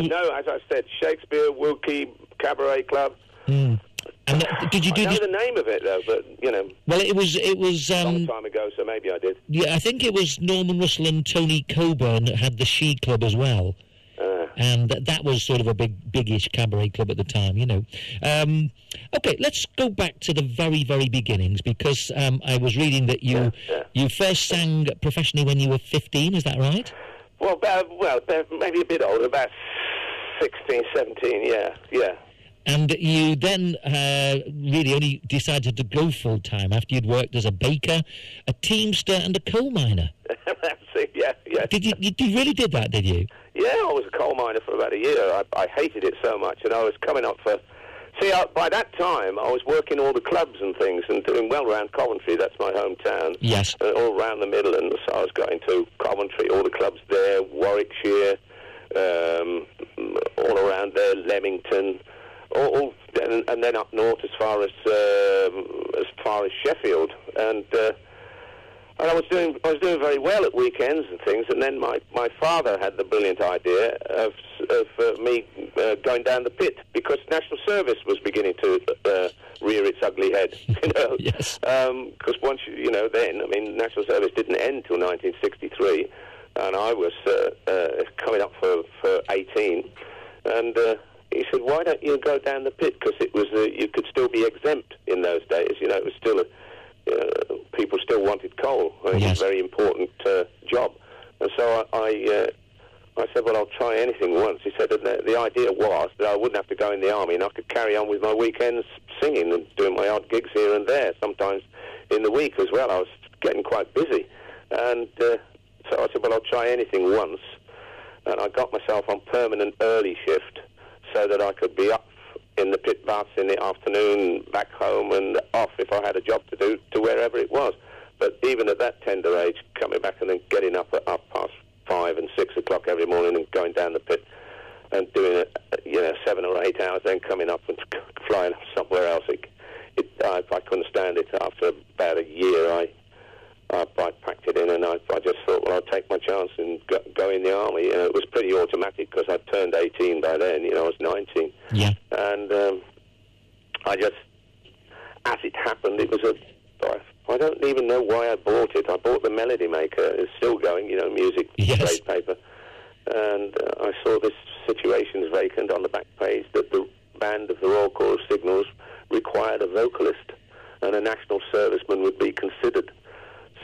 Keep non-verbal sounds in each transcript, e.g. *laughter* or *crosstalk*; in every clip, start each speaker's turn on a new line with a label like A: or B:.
A: No, as I said, Shakespeare, Wilkie, Cabaret Club.
B: Mm. And uh, did you do
A: I know the name of it though, but you know,
B: Well, it was it was
A: a long
B: um,
A: time ago, so maybe I did.
B: yeah, I think it was Norman Russell and Tony Coburn that had the She Club as well.
A: Uh,
B: and th- that was sort of a big, biggish cabaret club at the time, you know. Um, okay, let's go back to the very, very beginnings because um, I was reading that you
A: Yeah, yeah.
B: you first sang professionally when you were fifteen. Is that right?
A: well, about, well, maybe a bit older, about 16, 17, Yeah, yeah.
B: And you then uh, really only decided to go full time after you'd worked as a baker, a teamster, and a coal miner. *laughs*
A: That's it. Yeah, yeah.
B: Did you, you, you really did that? Did you?
A: Yeah, I was a coal miner for about a year. I, I hated it so much, and I was coming up for. See, I, by that time, I was working all the clubs and things and doing well around Coventry. That's my hometown.
B: Yes.
A: Uh, all around the Midlands. So I was going to Coventry, all the clubs there, Warwickshire, um, all around there, Leamington, all, all and, and then up north as far as um as far as Sheffield, and. Uh, and I was doing I was doing very well at weekends and things, and then my, my father had the brilliant idea of of uh, me uh, going down the pit because national service was beginning to uh, rear its ugly head. *laughs* You know,
B: Yes.
A: because once you, you know then I mean national service didn't end till 1963, and I was uh, uh, coming up for for 18, and. Uh, he said, "Why don't you go down the pit? Because it was uh, you could still be exempt in those days. You know, it was still a uh, people still wanted coal. It
B: Yes.
A: was a very important uh, job. And so I, I, uh, I said, well, I'll try anything once. He said that the, the idea was that I wouldn't have to go in the army and I could carry on with my weekends singing and doing my odd gigs here and there, sometimes in the week as well. I was getting quite busy. And uh, so I said, well, I'll try anything once. And I got myself on permanent early shift so that I could be up in the pit baths in the afternoon, back home, and off if I had a job to do to wherever it was. But even at that tender age, coming back and then getting up at up past five and six o'clock every morning and going down the pit and doing it, you know, seven or eight hours, then coming up and *laughs* flying somewhere else. It, it, I, I couldn't stand it. After about a year, I I, I packed it in and I, I just thought, well, I'll take my chance and go, go in the army. You know, it was pretty automatic because I'd turned 18 by then. You know, I was 19
B: Yeah.
A: and um, I just, as it happened, it was a. I- I don't even know why I bought it. I bought the Melody Maker. It's still going, you know, music
B: Yes.
A: trade paper, and uh, I saw this situations vacant on the back page that the band of the Royal Corps of Signals required a vocalist, and a national serviceman would be considered.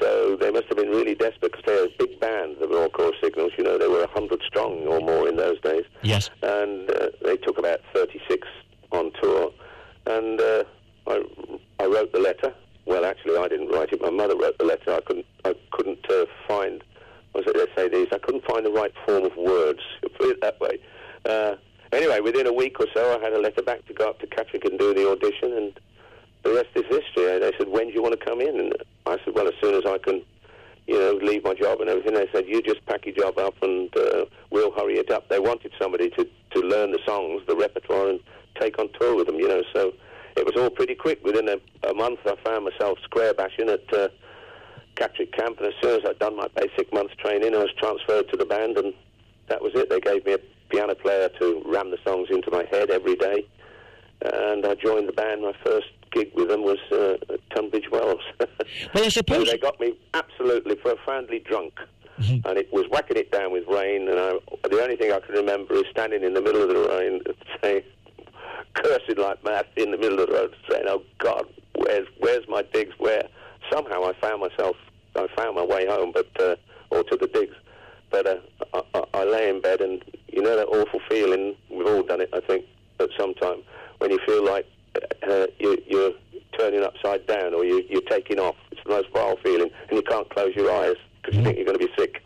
A: So they must have been really desperate because they're a big band, the Royal Corps of Signals. You know, they were 100 strong or more in those days
B: Yes.
A: and uh, they took about 36 on tour. And uh, I, I wrote the letter. Well, actually, I didn't write it. My mother wrote the letter. I couldn't, I couldn't uh, find. Was it? Let's say these. I couldn't find the right form of words. *laughs* Put it that way. Uh, anyway, within a week or so, I had a letter back to go up to Catterick and do the audition, and the rest is history. And They said, "When do you want to come in?" And I said, "Well, as soon as I can." you know, leave my job and everything. They said, you just pack your job up and uh, we'll hurry it up. They wanted somebody to, to learn the songs, the repertoire, and take on tour with them, you know. So it was all pretty quick. Within a, a month, I found myself square bashing at uh, Camp, and as soon as I'd done my basic month's training, I was transferred to the band, and that was it. They gave me a piano player to ram the songs into my head every day, and I joined the band. My first gig with them was uh, Tunbridge Wells. *laughs*
B: Well, I
A: So
B: suppose.
A: they got me absolutely profoundly drunk, and it was whacking it down with rain. And I, the only thing I can remember is standing in the middle of the rain, *laughs* saying, cursing like mad in the middle of the road, saying, "Oh God, where's where's my digs? Where?" Somehow I found myself, I found my way home, but uh, or to the digs. But uh, I, I, I lay in bed, and you know that awful feeling. We've all done it, I think, at some time when you feel like uh, you, you're turning upside down or you, you're taking off. It's the most vile feeling, and you can't close your eyes because you think you're going to be sick.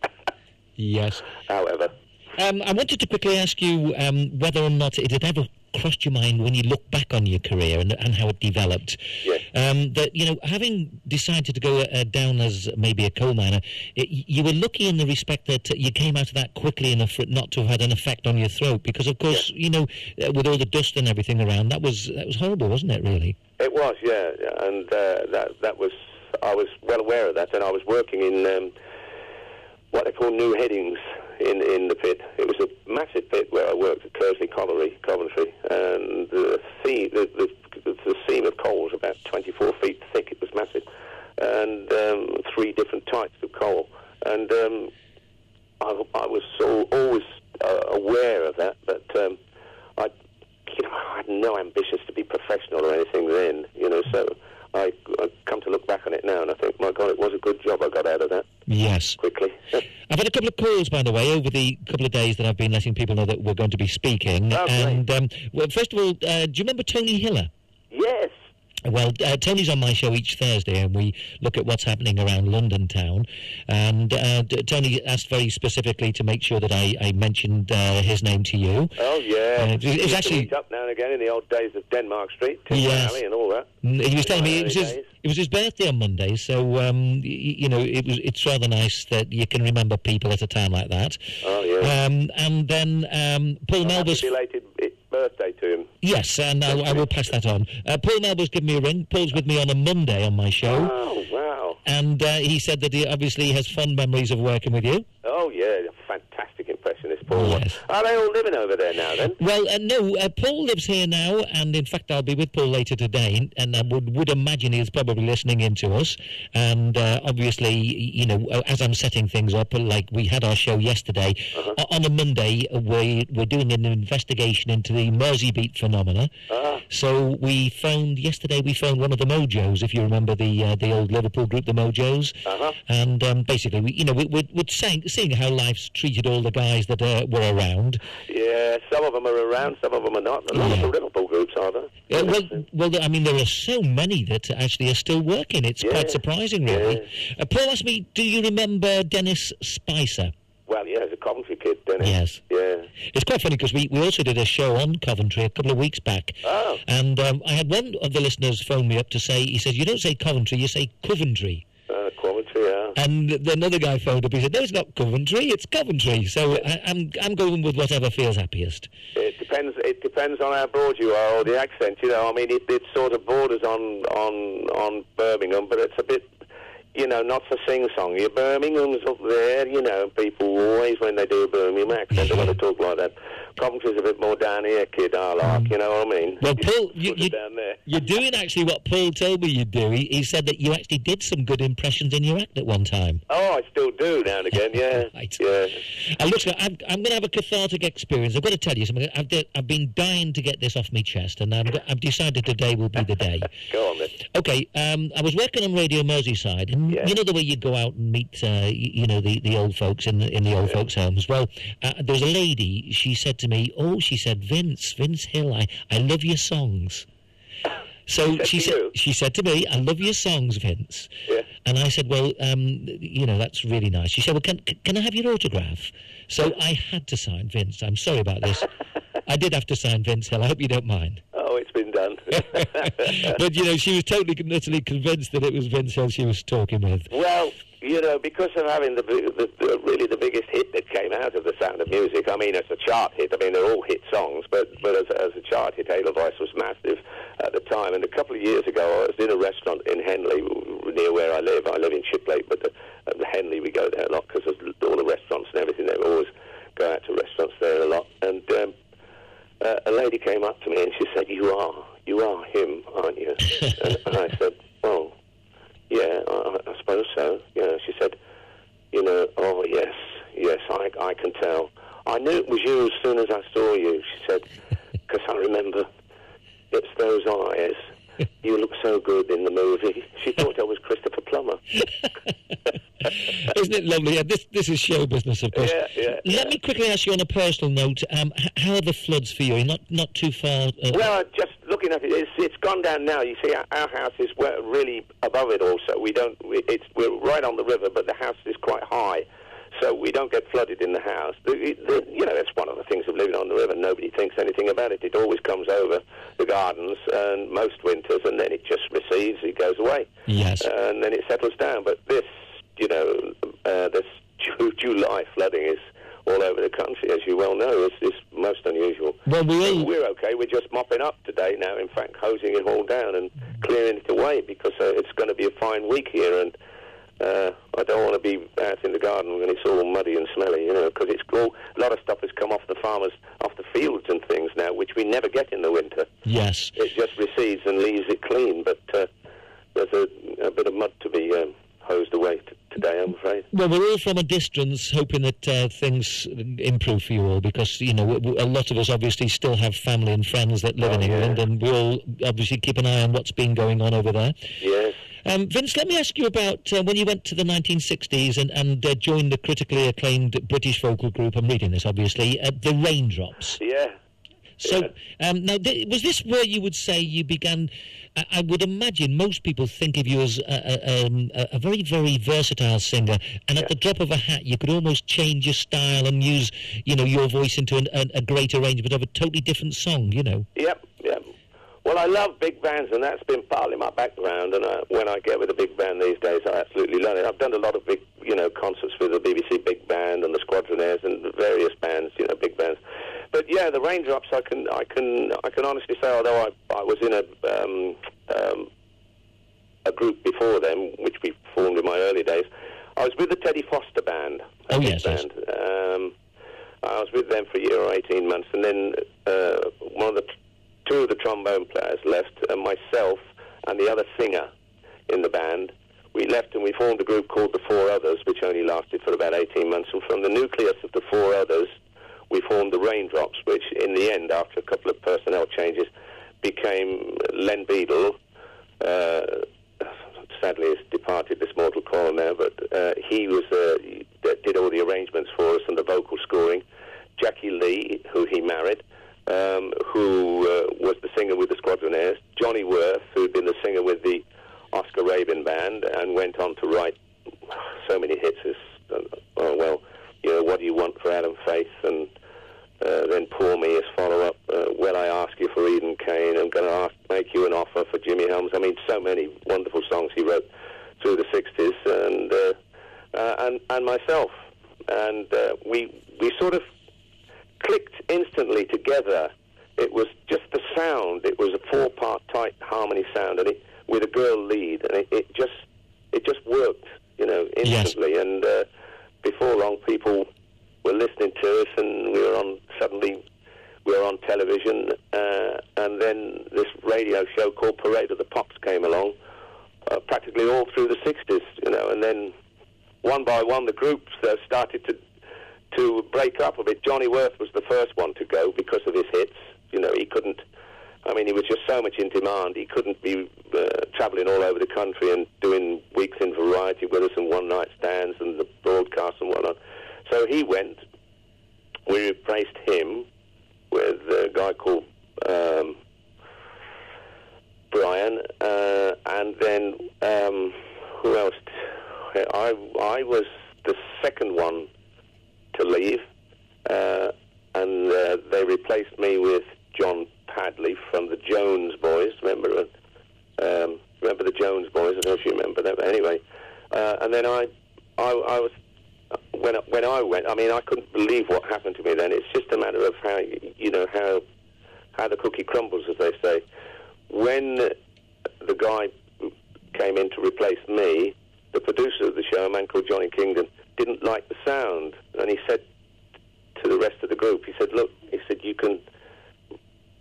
B: Yes. *laughs*
A: However,
B: Um, I wanted to quickly ask you um, whether or not it had ever crossed your mind when you look back on your career and, and how it developed.
A: Yes.
B: Um, that you know, having decided to go uh, down as maybe a coal miner, it, you were lucky in the respect that you came out of that quickly enough for it not to have had an effect on your throat. Because of course, you know, uh, with all the dust and everything around, that was that was horrible, wasn't it? Really.
A: it was, yeah, yeah, and uh, that that was. I was well aware of that, and I was working in um, what they call new headings in in the pit. It was a massive pit where I worked at Keresley Colliery, Coventry, and the seam the, the, the seam of coal was about 24 feet thick. It was massive, and um, three different types of coal. And um, I, I was so always uh, aware of that, but um, I, you know, I had no ambitions to be professional or anything then. You know, so I, I come to look back on it now, and I think, my God, it was a good job I got out of that
B: Yes.
A: quickly. *laughs*
B: I've had a couple of calls, by the way, over the couple of days that I've been letting people know that we're going to be speaking.
A: Oh,
B: and um, well, first of all, uh, do you remember Tony Hiller?
A: yes.
B: Well, uh, Tony's on my show each Thursday, and we look at what's happening around London town. And uh, Tony asked very specifically to make sure that I, I mentioned uh, his name to you.
A: Oh yeah.
B: Uh, it's actually-
A: up now and again in the old days of Denmark Street, Tin Pan
B: Yes.
A: Alley, and all that.
B: Mm, He was telling me it was his it was his birthday on Monday, so um, you know it was it's rather nice that you can remember people at a time like that.
A: Oh yeah.
B: Um, and then um, Paul Melba's
A: belated birthday.
B: Yes, and I, I will pass that on. Uh, Paul Melba's given me a ring. Paul's with me on a Monday on my show,
A: Oh wow.
B: and uh, he said that he obviously has fond memories of working with you.
A: Oh Paul.
B: Yes.
A: Are they all living over there now then?
B: Well, uh, no, uh, Paul lives here now, and in fact, I'll be with Paul later today, and I would, would imagine he's probably listening in to us. And uh, obviously, you know, uh, as I'm setting things up, like we had our show yesterday, o- on a Monday, we, we're doing an investigation into the Merseybeat phenomena.
A: Ah.
B: So we found, yesterday, we found one of the Mojos, if you remember the uh, the old Liverpool group, the Mojos.
A: Uh-huh.
B: And um, basically, we, you know, we, we're, we're saying, seeing how life's treated all the guys that uh, were around.
A: Yeah. Some of them are around. Some of them are not. A lot of the Liverpool groups are there.
B: Yeah, well, well, I mean, there are so many that actually are still working. It's
A: Yeah.
B: quite surprising, really. Uh, Paul asked me, do you remember Dennis Spicer?
A: Well, yeah, he's a Coventry kid, Dennis.
B: Yes.
A: Yeah.
B: It's quite funny because we, we also did a show on Coventry a couple of weeks back.
A: Oh.
B: And um, I had one of the listeners phone me up to say, he said, you don't say Coventry, you say Coventry.
A: Uh.
B: And another guy phoned up, he said, no, it's not Coventry, it's Coventry. So I, I'm, I'm going with whatever feels happiest.
A: It depends. It depends on how broad you are or the accent. You know, I mean, it, it sort of borders on on on Birmingham, but it's a bit, you know, not for sing song. Your Birmingham's up there. You know, people always when they do a Birmingham accent, they want to talk like that. Coventry's a bit more down here, kid. I like. You know what I mean?
B: Well, Paul, you, you,
A: down there.
B: you're doing actually what Paul told me you'd do. He, he said that you actually did some good impressions in your act at one time.
A: Oh, I still do now and again. *laughs* Yeah.
B: Right.
A: Yeah.
B: And look, I'm, I'm going to have a cathartic experience. I've got to tell you something. I've, de- I've been dying to get this off my chest, and I'm, I've decided today will be the day. *laughs*
A: Go on then.
B: Okay, um, I was working on Radio Merseyside, and
A: Yeah.
B: you know the way you go out and meet, uh, y- you know, the, the old folks in the, in the old folks' homes. Well, uh, there was a lady. She said to me, "Oh, she said, Vince, Vince Hill, I, I love your songs." So she said, she said to me, "I love your songs, Vince."
A: Yeah.
B: And I said, "Well, um, you know, that's really nice." She said, "Well, can can I have your autograph?" So I had to sign Vince. I'm sorry about this. I did have to sign Vince Hill. I hope you don't mind.
A: Oh, it's been done. *laughs* *laughs*
B: but you know, she was totally, utterly convinced that it was Vince Hill she was talking with.
A: Well, you know, because of having the, the, the really the biggest Music. I mean, as a chart hit. I mean, they're all hit songs, but but as, as a chart hit, Edelweiss was massive at the time. And a couple of years ago, I was in a restaurant in Henley, near where I live. I live in Shiplake, but the, at the Henley we go there a lot because all the restaurants and everything. They always go out to restaurants there a lot. And um, uh, a lady came up to me and she said, "You are, you are him, aren't you?" and, and I said, "Oh." Yeah, I, I suppose so. Yeah, she said, you know, oh yes, yes, I, I can tell. I knew it was you as soon as I saw you. She said, because I remember it's those eyes. You look so good in the movie. She thought I was Christopher Plummer.
B: Isn't it lovely? Yeah, this this is show business, of course.
A: Yeah, yeah,
B: Let
A: yeah.
B: me quickly ask you on a personal note: um, How are the floods for you? Not not too far. Uh,
A: Well, just looking at it, it's, it's gone down now. You see, our, our house is really above it. Also, we don't. It's we're right on the river, but the house is quite high, so we don't get flooded in the house. The, the, you know, that's one of the things of living on the river. Nobody thinks anything about it. It always comes over the gardens, and most winters, and then it just recedes. It goes away,
B: yes.
A: and then it settles down. But this, you know, uh, this *laughs* July flooding is. All over the country, as you well know, is, is most unusual.
B: well, we all.
A: We're okay. We're just mopping up today now. In fact, hosing it all down and clearing it away because uh, it's going to be a fine week here. And uh, I don't want to be out in the garden when it's all muddy and smelly, you know, because it's all, a lot of stuff has come off the farmers, off the fields and things now, which we never get in the winter.
B: Yes.
A: It just recedes and leaves it clean, but uh, there's a, a bit of mud to be um, t- today, I'm afraid.
B: Well, we're all from a distance hoping that uh, things improve for you all because, you know, w- w- a lot of us obviously still have family and friends that live
A: Oh,
B: in
A: yeah.
B: England and we all obviously keep an eye on what's been going on over there.
A: Yes.
B: Um, Vince, let me ask you about uh, when you went to the 1960s and, and uh, joined the critically acclaimed British vocal group. I'm reading this, obviously, uh, the Raindrops.
A: Yeah.
B: So, um, now, th- was this where you would say you began? I, I would imagine most people think of you as a, a, um, a, very, very versatile singer, and at the drop of a hat, you could almost change your style and use, you know, your voice into an, a, a great arrangement of a totally different song. You know.
A: Yep, yep. Well, I love big bands, and that's been partly my background. And I, when I get with a big band these days, I absolutely love it. I've done a lot of big, you know, concerts with the BBC Big Band and the Squadronaires and various bands, you know, big bands. But yeah, the Raindrops, I can, I can, I can honestly say, although I, I was in a, um, um, a group before them, which we formed in my early days, I was with the Teddy Foster Band.
B: Oh, yes, yes.
A: band. Um, I was with them for a year or 18 months, and then uh, one of the two of the trombone players left, and myself and the other singer in the band. We left and we formed a group called the Four Others, which only lasted for about 18 months. And from the nucleus of the Four Others, we formed the Raindrops, which in the end, after a couple of personnel changes, became Len Beadle. Uh, sadly, has departed this mortal coil now, but uh, he was uh, did all the arrangements for us and the vocal scoring. Jackie Lee, who he married, um, who uh, was the singer with the Squadronaires. Johnny Worth, who'd been the singer with the Oscar Rabin band and went on to write so many hits as, uh, oh, well, you know, What Do You Want for Adam Faith and uh, then Poor Me as follow-up. Uh, Will I Ask You for Eden Kane? I'm going to ask, make you an offer for Jimmy Helms. I mean, so many wonderful songs he wrote through the 60s and, uh, uh, and, and myself. And uh, we, we sort of clicked instantly together. It was just the sound. It was a four-part tight harmony sound, and it, with a girl lead, and it, it just it just worked, you know, instantly. And uh, before long, people were listening to us, and we were on suddenly we were on television, uh, and then this radio show called Parade of the Pops came along, uh, practically all through the '60s, you know, and then one by one the groups uh, started to to break up a bit. Johnny Worth was the first one to go because of his hits. You know, he couldn't. I mean, he was just so much in demand. He couldn't be uh, travelling all over the country and doing weeks in variety with us and one night stands and the broadcasts and whatnot. So he went. We replaced him with a guy called um, Brian, uh, and then um, who else? I I was the second one to leave, uh, and uh, they replaced me with John Padley from the Jones Boys. Remember, uh, um, remember the Jones Boys? I don't know if you remember them. But anyway, uh, and then I, I, I was when when I went. I mean, I couldn't believe what happened to me. Then it's just a matter of how you know how how the cookie crumbles, as they say. When the guy came in to replace me, the producer of the show, a man called Johnny Kingdon, didn't like the sound, and he said to the rest of the group, he said, "Look," he said, "you can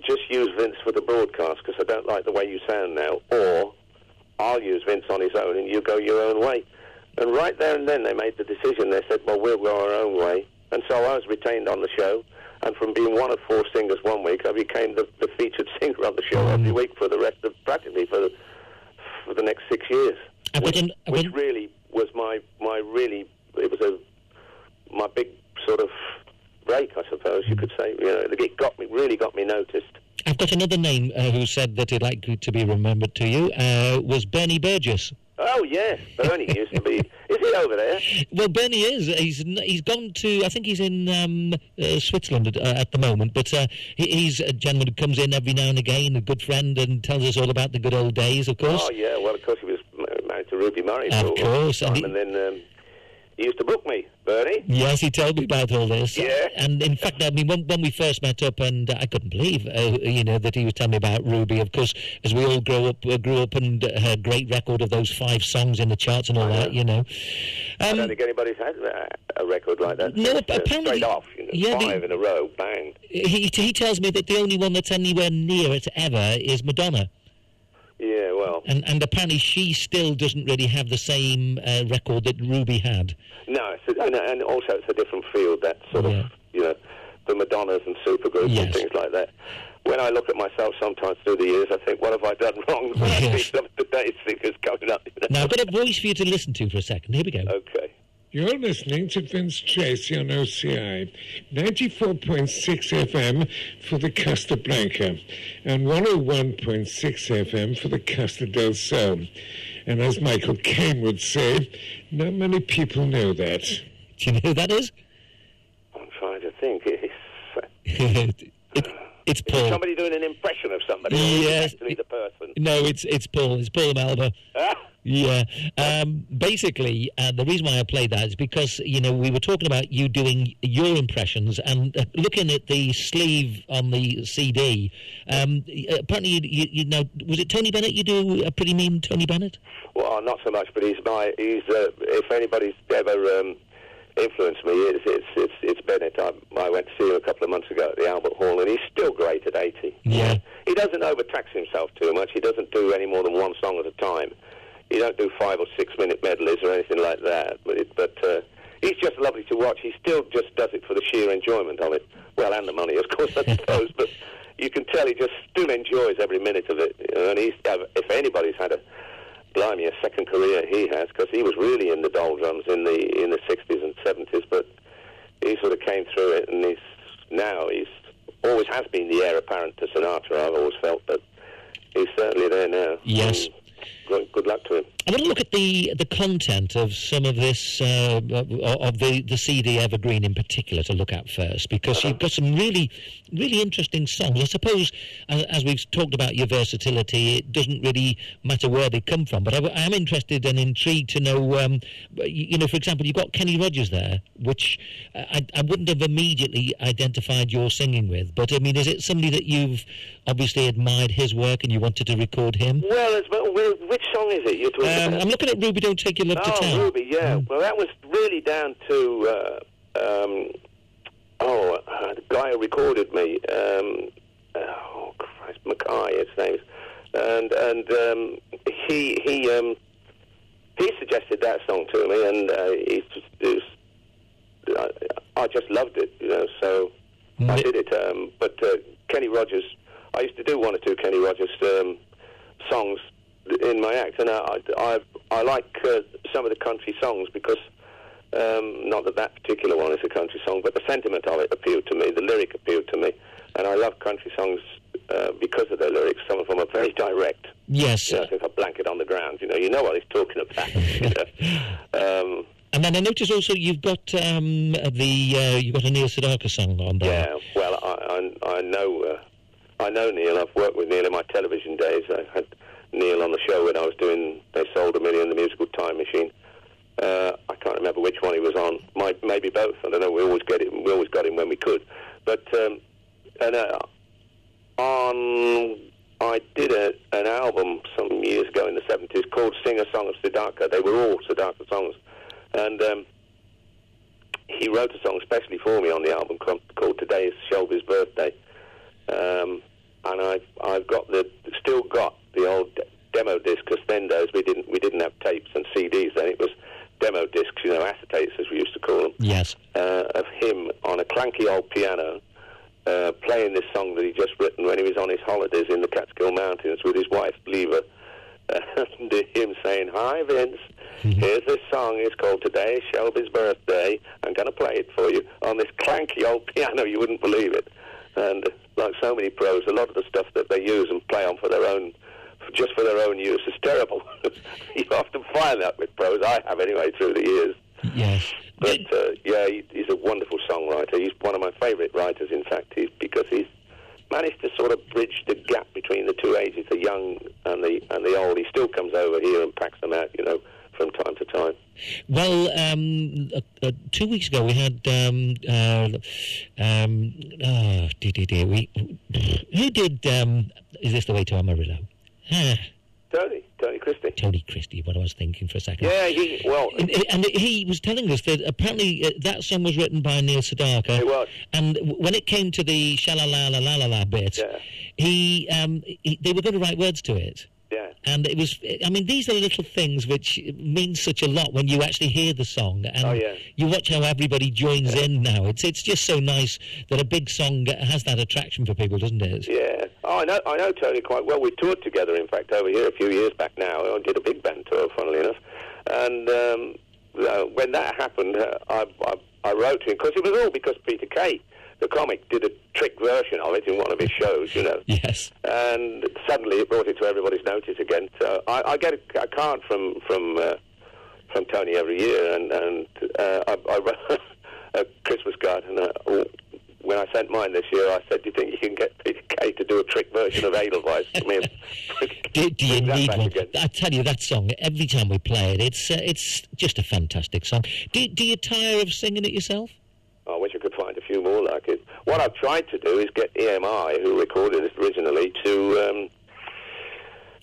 A: just use Vince for the broadcast because I don't like the way you sound now, or I'll use Vince on his own and you go your own way." And right there and then they made the decision. They said, "Well, we'll go our own way," and so I was retained on the show. And from being one of four singers one week, I became the, the featured *laughs* singer on the show every week for the rest of practically for the for the next six years
B: I've
A: which,
B: I've
A: which
B: got-
A: really was my my really it was a my big sort of break, I suppose you could say. You know, it got me really got me noticed.
B: I've got another name uh, who said that he'd like to be remembered to you. Uh, was Bernie Burgess.
A: Oh yes, Bernie used to be. Is he over there?
B: Well, Bernie is. He's he's gone to. I think he's in um, uh, Switzerland at, uh, at the moment. But uh, he, he's a gentleman who comes in every now and again, a good friend, and tells us all about the good old days. Of course.
A: Oh yeah. Well, of course he was married to Ruby Murray
B: Of course, and
A: time,
B: he-
A: and then um, he used to book me, Bernie.
B: Yes, he told me about all this.
A: Yeah.
B: And in fact, I mean, when, when we first met up, and I couldn't believe, uh, you know, that he was telling me about Ruby. Of course, as we all grow up, uh, grew up, and uh, her great record of those five songs in the charts and all that, you know.
A: I
B: Um,
A: don't think anybody's had a record like that.
B: No,
A: Uh,
B: apparently-
A: straight off, you know,
B: yeah, the-
A: five in a row, bang.
B: he, he tells me that the only one that's anywhere near it ever is Madonna.
A: Yeah, well,
B: And, and apparently she still doesn't really have the same uh, record that Ruby had.
A: no, it's a, and, and also it's a different field. That sort
B: Yeah.
A: of, you know, the Madonnas and supergroups
B: Yes.
A: and things like that. When I look at myself sometimes through the years, I think, what have I done *laughs* wrong? When I see
B: Yes.
A: some of today's coming up. You know?
B: Now, I've got a voice for you to listen to for a second. Here we go.
A: Okay.
C: You're listening to Vince Tracy on OCI, 94.6 FM for the Costa Blanca, and 101.6 FM for the Costa del Sol. And as Michael Caine would say, not many people know that.
B: Do you know who that is?
A: I'm trying to think. It's, *laughs* *laughs*
B: it, it's
A: is
B: Paul.
A: somebody doing an impression of somebody?
B: Yes.
A: Actually, the person.
B: No, it's it's Paul. It's Paul.
A: Ah, *laughs*
B: Yeah. Um, basically, uh, the reason why I played that is because you know we were talking about you doing your impressions and uh, looking at the sleeve on the CD. Um, apparently, you, you, you know, was it Tony Bennett? You do a pretty mean Tony Bennett.
A: Well, not so much, but he's my. He's. Uh, if anybody's ever um, influenced me, it's it's it's, it's Bennett. I, I went to see him a couple of months ago at the Albert Hall, and he's still great at eighty.
B: Yeah.
A: He doesn't overtax himself too much. He doesn't do any more than one song at a time. He don't do five or six minute medleys or anything like that. But it, but uh, he's just lovely to watch. He still just does it for the sheer enjoyment of it. Well, and the money, of course, I suppose. But *laughs* you can tell he just still enjoys every minute of it. You know, and he's if anybody's had a blimey a second career, he has because he was really in the doldrums in the in the 60s and 70s. But he sort of came through it, and he's now he's always has been the heir apparent to Sinatra. I've always felt, but he's certainly there now.
B: Yes.
A: Good, good luck to him.
B: I want to look at the the content of some of this uh, of the the CD Evergreen in particular to look at first because you've got some really really interesting songs. I suppose uh, as we've talked about your versatility, it doesn't really matter where they come from. But I, I am interested and intrigued to know, um, you, know, for example, you've got Kenny Rogers there, which I, I wouldn't have immediately identified your singing with. But I mean, is it somebody that you've obviously admired his work and you wanted to record him?
A: Well, well, which song is it you're talking
B: Um. I'm looking at Ruby. Don't take your love to
A: Oh,
B: town.
A: Ruby, yeah. Well, that was really down to uh, um, oh, uh, the guy who recorded me. Um, oh Christ, Mackay, his name is, and and um, he he um, he suggested that song to me, and uh, he was, I, I just loved it, you know. So I did it. Um, but uh, Kenny Rogers, I used to do one or two Kenny Rogers um, songs in my act, and I I, I like uh, some of the country songs because um, not that that particular one is a country song, but the sentiment of it appealed to me, the lyric appealed to me, and I love country songs uh, because of their lyrics. Some of them are very direct.
B: Yes.
A: You know, if a blanket on the ground, you know, you know what he's talking about. *laughs* you know. um,
B: And then I notice also you've got um, the uh, you've got a Neil Sedaka song on there.
A: Yeah, well, I I, I know uh, I know Neil. I've worked with Neil in my television days. I had Neil on the show when I was doing They Sold a Million, the musical Time Machine. Uh, I can't remember which one he was on. Maybe both. I don't know. We always get it. We always got him when we could. But um, and uh, on I did a, an album some years ago in the seventies called "Sing a Song of Sedaka." They were all Sedaka songs, and um, he wrote a song especially for me on the album called, called "Today Is Shelby's Birthday," um, and I've I've got the still got the old demo disc because then those we didn't we didn't have tapes and CDs then it was demo discs you know acetates as we used to call them
B: Yes.
A: uh, of him on a clanky old piano uh, playing this song that he just written when he was on his holidays in the Catskill Mountains with his wife, Leba. *laughs* And him saying, Hi, Vince. Here's this song. It's called Today is Shelby's Birthday. I'm going to play it for you on this clanky old *laughs* piano. You wouldn't believe it. And like so many pros, a lot of the stuff that they use and play on for their own, just for their own use, is terrible. *laughs* you often find that with pros. I have anyway through the years.
B: Yes.
A: But uh, yeah, he, he's a wonderful songwriter. He's one of my favourite writers, in fact, he's, because he's managed to sort of bridge the gap between the two ages, the young and the and the old. He still comes over here and packs them out, you know, from time to time.
B: Well, um, uh, uh, two weeks ago we had um, uh, um, oh, dear, dear, dear, we who did um, is this the way to Amarillo? Ah,
A: Tony, Tony Christie.
B: Tony Christie. What I was thinking for a second.
A: Yeah, he, well,
B: And, and he was telling us that apparently uh, that song was written by Neil Sedaka.
A: it was.
B: And when it came to the shalala la la la la bit,
A: Yeah.
B: he, um, he they were going to write words to it.
A: Yeah.
B: And it was, I mean, these are little things which mean such a lot when you actually hear the song. And
A: Oh, yeah.
B: you watch how everybody joins in now. It's it's just so nice that a big song has that attraction for people, doesn't it?
A: Yeah. Oh, I know. I know Tony quite well. We toured together, in fact, over here a few years back now. I did a big band tour, funnily enough. And um, uh, when that happened, uh, I, I, I wrote to him because it was all because Peter Kay, the comic, did a trick version of it in one of his shows. You know. *laughs*
B: Yes.
A: and suddenly it brought it to everybody's notice again. So I, I get a, a card from from uh, from Tony every year, and and uh, I, I wrote *laughs* a Christmas card, and uh, when I sent mine this year, I said, "Do you think you can get Peter Kay to do a trick version of Edelweiss?"
B: Do, *laughs* do you need one?
A: again.
B: I tell you, that song, every time we play it, it's uh, it's just a fantastic song. Do, do you tire of singing it yourself?
A: I wish I could few more like it. What I've tried to do is get EMI, who recorded it originally, to um,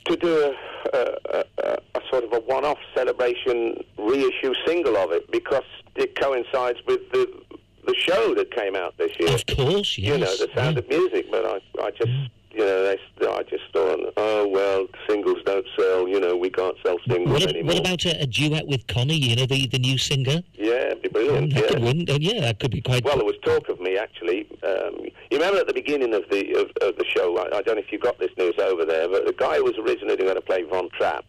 A: to do a, a, a, a sort of a one-off celebration reissue single of it because it coincides with the the show that came out this year.
B: Of course, yes.
A: You know, the Sound
B: yeah.
A: of Music. But I, I just, you know, they, I just thought, oh well, singles don't sell. You know, we can't sell singles
B: What,
A: anymore.
B: what about a, a duet with Connie? You know, the, the new singer.
A: yeah, it'd be brilliant.
B: that
A: yeah.
B: could win. uh, yeah, that could be quite.
A: Well, there was talk of me actually. Um, you remember at the beginning of the of, of the show? I, I don't know if you got this news over there, but the guy who was originally going to play Von Trapp,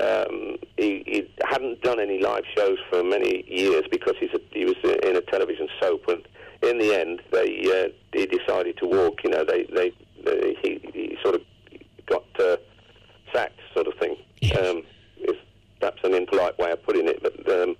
A: um, he, he hadn't done any live shows for many years because he's a, he was in a television soap, and in the end, they uh, he decided to walk. You know, they, they he, he sort of got uh, sacked, sort of thing. Um, is perhaps an impolite way of putting it, but. Um,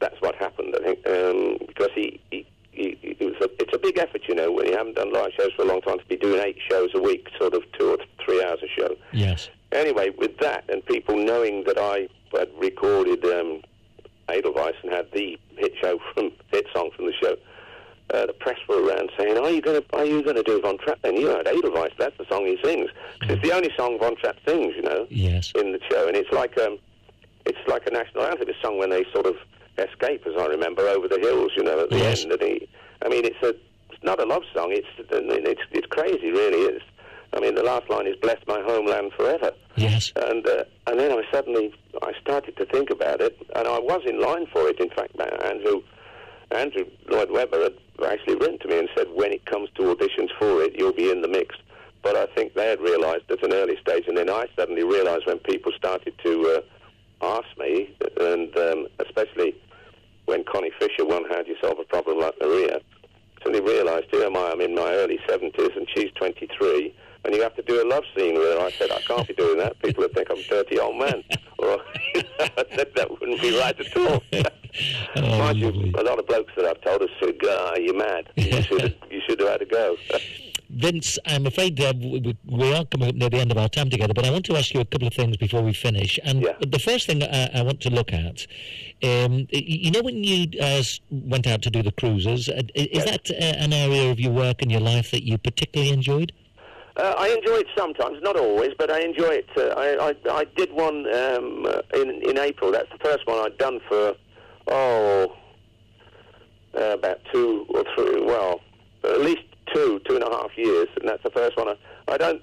A: that's what happened, I think, um, because he, he, he, it was a, it's a big effort, you know, when you haven't done live shows for a long time to be doing eight shows a week, sort of two or three hours a show.
B: yes.
A: Anyway, with that and people knowing that I had recorded um, Edelweiss and had the hit show *laughs* from hit song from the show, uh, the press were around saying, "Are you going to are you going to do Von Trapp? Then you had Edelweiss. That's the song he sings. 'Cause it's the only song Von Trapp sings, you know."
B: Yes.
A: in the show, and it's like um, it's like a national anthem. It's sung when they sort of escape, as I remember, over the hills. You know, at the
B: Yes.
A: end. And he, I mean, it's a it's not a love song. It's it's it's crazy, really. It's I mean, the last line is "Bless my homeland forever,"
B: Yes.
A: and uh, and then I suddenly I started to think about it, and I was in line for it. In fact, Andrew Andrew Lloyd Webber had actually written to me and said, when it comes to auditions for it, you'll be in the mix. But I think they had realised at an early stage, and then I suddenly realised when people started to uh, ask me, and um, especially when Connie Fisher won How Do You Solve a Problem Like Maria, suddenly realised, here am I, I'm in my early 70s, and she's 23, and you have to do a love scene with her. I said, I can't be doing that. People would think I'm a dirty old man. *laughs* Or I said, that wouldn't be right at all. *laughs*
B: Oh,
A: Mind you, a lot of blokes that I've told us said, "Ah, you're mad. You *laughs* should have, you should have had a go."
B: Vince, I'm afraid uh, we, we- we are coming up near the end of our time together, but I want to ask you a couple of things before we finish. And
A: Yeah.
B: the first thing I, I want to look at, um, you know, when you uh, went out to do the cruises, uh, is
A: Yes.
B: that uh, an area of your work and your life that you particularly enjoyed?
A: Uh, I enjoy it sometimes, not always, but I enjoy it. Uh, I, I I did one um, uh, in in April. That's the first one I'd done for oh uh, about two or three. Well, at least two two and a half years, and that's the first one. I, I don't.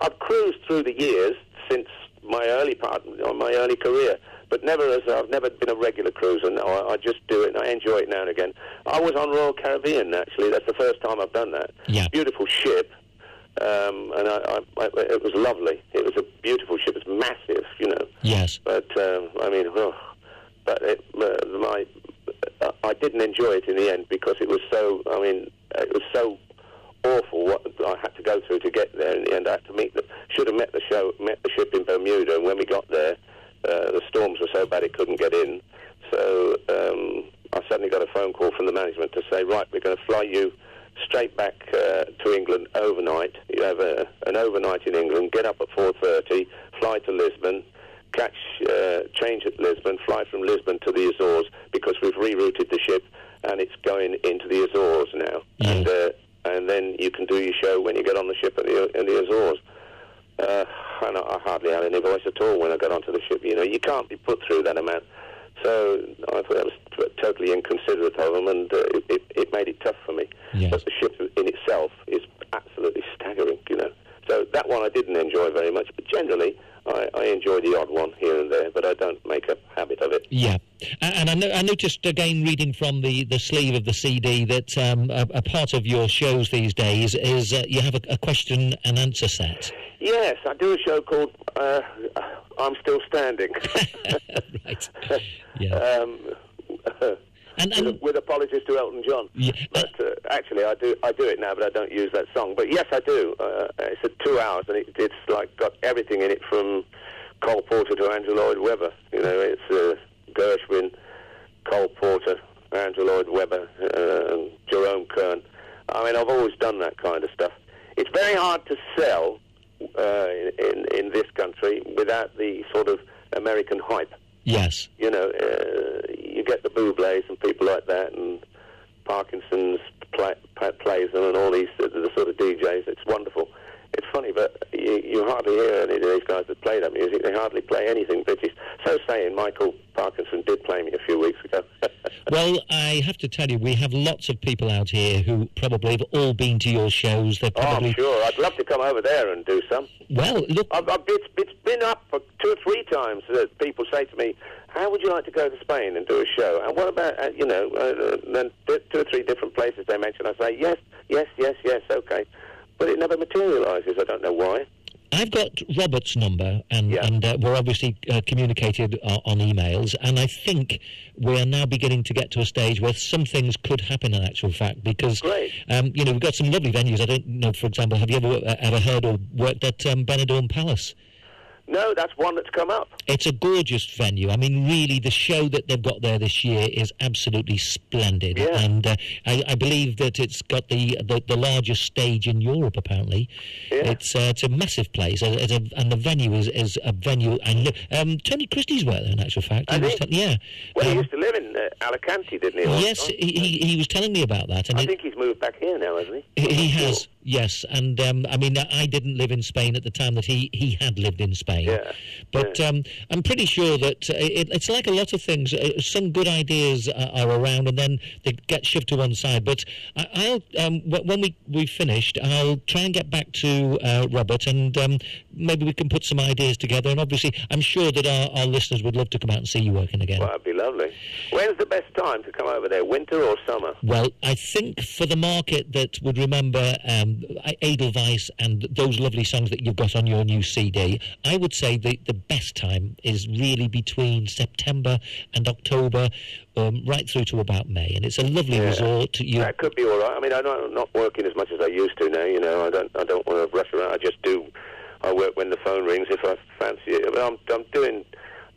A: I've cruised through the years since my early part, on my early career, but never as I've never been a regular cruiser. No, I, I just do it, and I enjoy it now and again. I was on Royal Caribbean actually. That's the first time I've done that.
B: Yeah.
A: Beautiful ship. Um, and I, I, I, it was lovely. It was a beautiful ship. It's massive, you know.
B: Yes.
A: But um, I mean, oh, but it, uh, my I didn't enjoy it in the end because it was so. I mean, it was so awful what I had to go through to get there. In the end, I had to meet the should have met the show met the ship in Bermuda, and when we got there, uh, the storms were so bad it couldn't get in. So um, I suddenly got a phone call from the management to say, right, we're going to fly you straight back uh, to England overnight. You have a, an overnight in England. Get up at 4:30, fly to Lisbon, catch uh, change at Lisbon, fly from Lisbon to the Azores because we've rerouted the ship and it's going into the Azores now.
B: Yeah.
A: And uh, and then you can do your show when you get on the ship in the, in the Azores. Uh, and I, I hardly had any voice at all when I got onto the ship. You know, you can't be put through that amount. So I thought that was t- totally inconsiderate of them, and uh, it, it, it made it tough for me.
B: Yes.
A: But the ship in itself is absolutely staggering, you know. So that one I didn't enjoy very much, but generally I, I enjoy the odd one here and there, but I don't make a habit of it.
B: Yeah, A- no- again reading from the, the sleeve of the CD that um, a, a part of your shows these days is uh, you have a, a question and answer set.
A: Yes, I do a show called uh, I'm Still Standing. *laughs* *laughs*
B: right. Yeah.
A: um,
B: And,
A: with,
B: and
A: with apologies to Elton John.
B: Yeah.
A: But uh, actually, I do I do it now, but I don't use that song. But yes, I do. Uh, it's at two hours, and it, it's like got everything in it from Cole Porter to Andrew Lloyd Webber. You know, it's uh, Gershwin, Cole Porter, Andrew Lloyd Webber, uh, Jerome Kern. I mean, I've always done that kind of stuff. It's very hard to sell uh, in in this country without the sort of American hype
B: yes,
A: you know, uh, you get the Bublés and people like that, and Parkinson's play, play, plays them, and all these the, the sort of DJs. It's wonderful. It's funny, but you, you hardly hear any of these guys that play that music. They hardly play anything British. So saying, Michael Parkinson did play me a few weeks ago. *laughs*
B: Well, I have to tell you, we have lots of people out here who probably have all been to your shows. They've
A: oh,
B: probably
A: I'm sure. I'd love to come over there and do some.
B: well, look,
A: I've, I've, it's, it's been up two or three times that people say to me, "How would you like to go to Spain and do a show?" And what about uh, you know, uh, then two or three different places they mention. I say, "Yes, yes, yes, yes, okay," but it never materialises. I don't know why.
B: I've got Robert's number, and
A: Yeah.
B: and uh, we're obviously uh, communicated uh, on emails, and I think we are now beginning to get to a stage where some things could happen. In actual fact, because um, you know we've got some lovely venues. I don't know, for example, have you ever uh, ever heard or worked at um, Benidorm Palace?
A: No, that's one that's come up.
B: It's a gorgeous venue. I mean, really, the show that they've got there this year is absolutely splendid.
A: Yeah.
B: And uh, I, I believe that it's got the, the, the largest stage in Europe, apparently.
A: Yeah.
B: It's uh, it's a massive place, it's a, and the venue is, is a venue. And. Um, Tony Christie's worked there, in actual fact.
A: Has
B: was
A: he?
B: yeah.
A: Well, he
B: Um,
A: used to live in uh, Alicante, didn't he?
B: yes, he, he, he was telling me about that. And
A: I
B: it-
A: think he's moved back here now, hasn't he?
B: he, he has. Yes, and um, I mean, I didn't live in Spain at the time that he, he had lived in Spain.
A: Yeah,
B: But um, I'm pretty sure that uh, it, it's like a lot of things. Uh, some good ideas are, are around, and then they get shoved to one side. But I, I'll um, wh- when we we've finished, I'll try and get back to uh, Robert, and um, maybe we can put some ideas together. And obviously, I'm sure that our, our listeners would love to come out and see you working again.
A: Well, that'd be lovely. When's the best time to come over there? Winter or summer?
B: Well, I think for the market that would remember um, Edelweiss and those lovely songs that you've got on your new CD, I would say the, the best time is really between September and October, um, right through to about May. And it's a lovely
A: Yeah.
B: resort. You,
A: That could be all right. I mean, I'm not, not working as much as I used to now. You know, I don't. I don't want to rush around. I just do. I work when the phone rings if I fancy it. But I'm, I'm doing.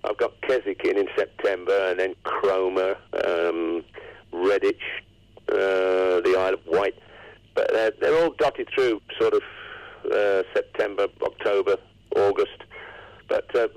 A: I've got Keswick in in September, and then Cromer, um, Redditch, uh, the Isle of Wight. But they're, they're all dotted through sort of uh, September, October, August. But uh,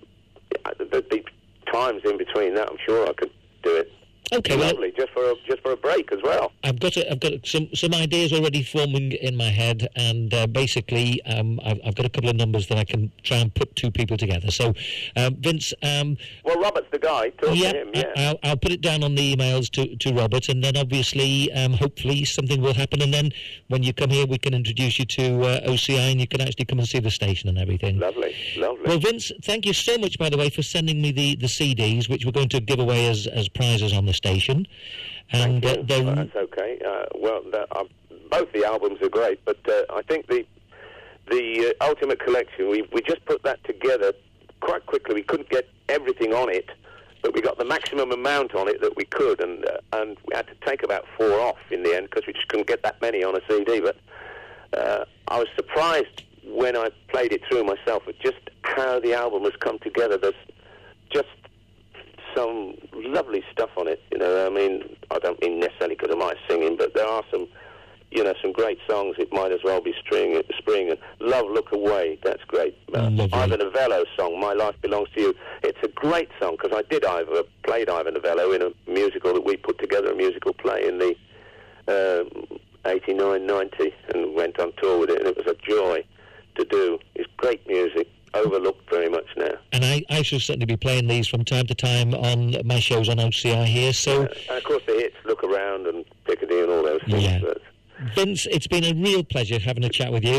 A: there'd be times in between that. I'm sure I could do it.
B: okay, well,
A: Lovely, just for a, just for a break as well.
B: I've got a, I've got some some ideas already forming in my head, and uh, basically, um, I've, I've got a couple of numbers that I can try and put two people together. So, um, Vince, um,
A: Well, Robert's the guy. Talk
B: yeah,
A: him. Yeah.
B: I'll, I'll put it down on the emails to, to Robert, and then obviously, um, hopefully, something will happen. And then when you come here, we can introduce you to uh, OCI, and you can actually come and see the station and everything.
A: lovely, lovely.
B: Well, Vince, thank you so much, by the way, for sending me the, the CDs, which we're going to give away as, as prizes on the station. And uh, they're
A: Well, that's okay. Uh, well, the, uh, both the albums are great, but uh, I think the the uh, Ultimate Collection, we we just put that together quite quickly. We couldn't get everything on it, but we got the maximum amount on it that we could, and uh, and we had to take about four off in the end because we just couldn't get that many on a CD. But uh, I was surprised when I played it through myself at just how the album has come together. There's just some lovely stuff on it. You know, I mean, I don't mean necessarily because of my singing, but there are some, you know, some great songs. It might as well be spring, spring and Love Look Away. That's great. Uh, Ivor Novello song, My Life Belongs to You. It's a great song because I did Ivor, played Ivor Novello in a musical that we put together, a musical play in the um, 89, 90, and went on tour with it, and it was a joy to do. It's great music, overlooked very much now.
B: And I, I shall certainly be playing these from time to time on my shows on OCI here. So,
A: and of course, the hits, Look Around and Picardy and all those things.
B: Yeah.
A: But
B: Vince, it's been a real pleasure having a chat with you.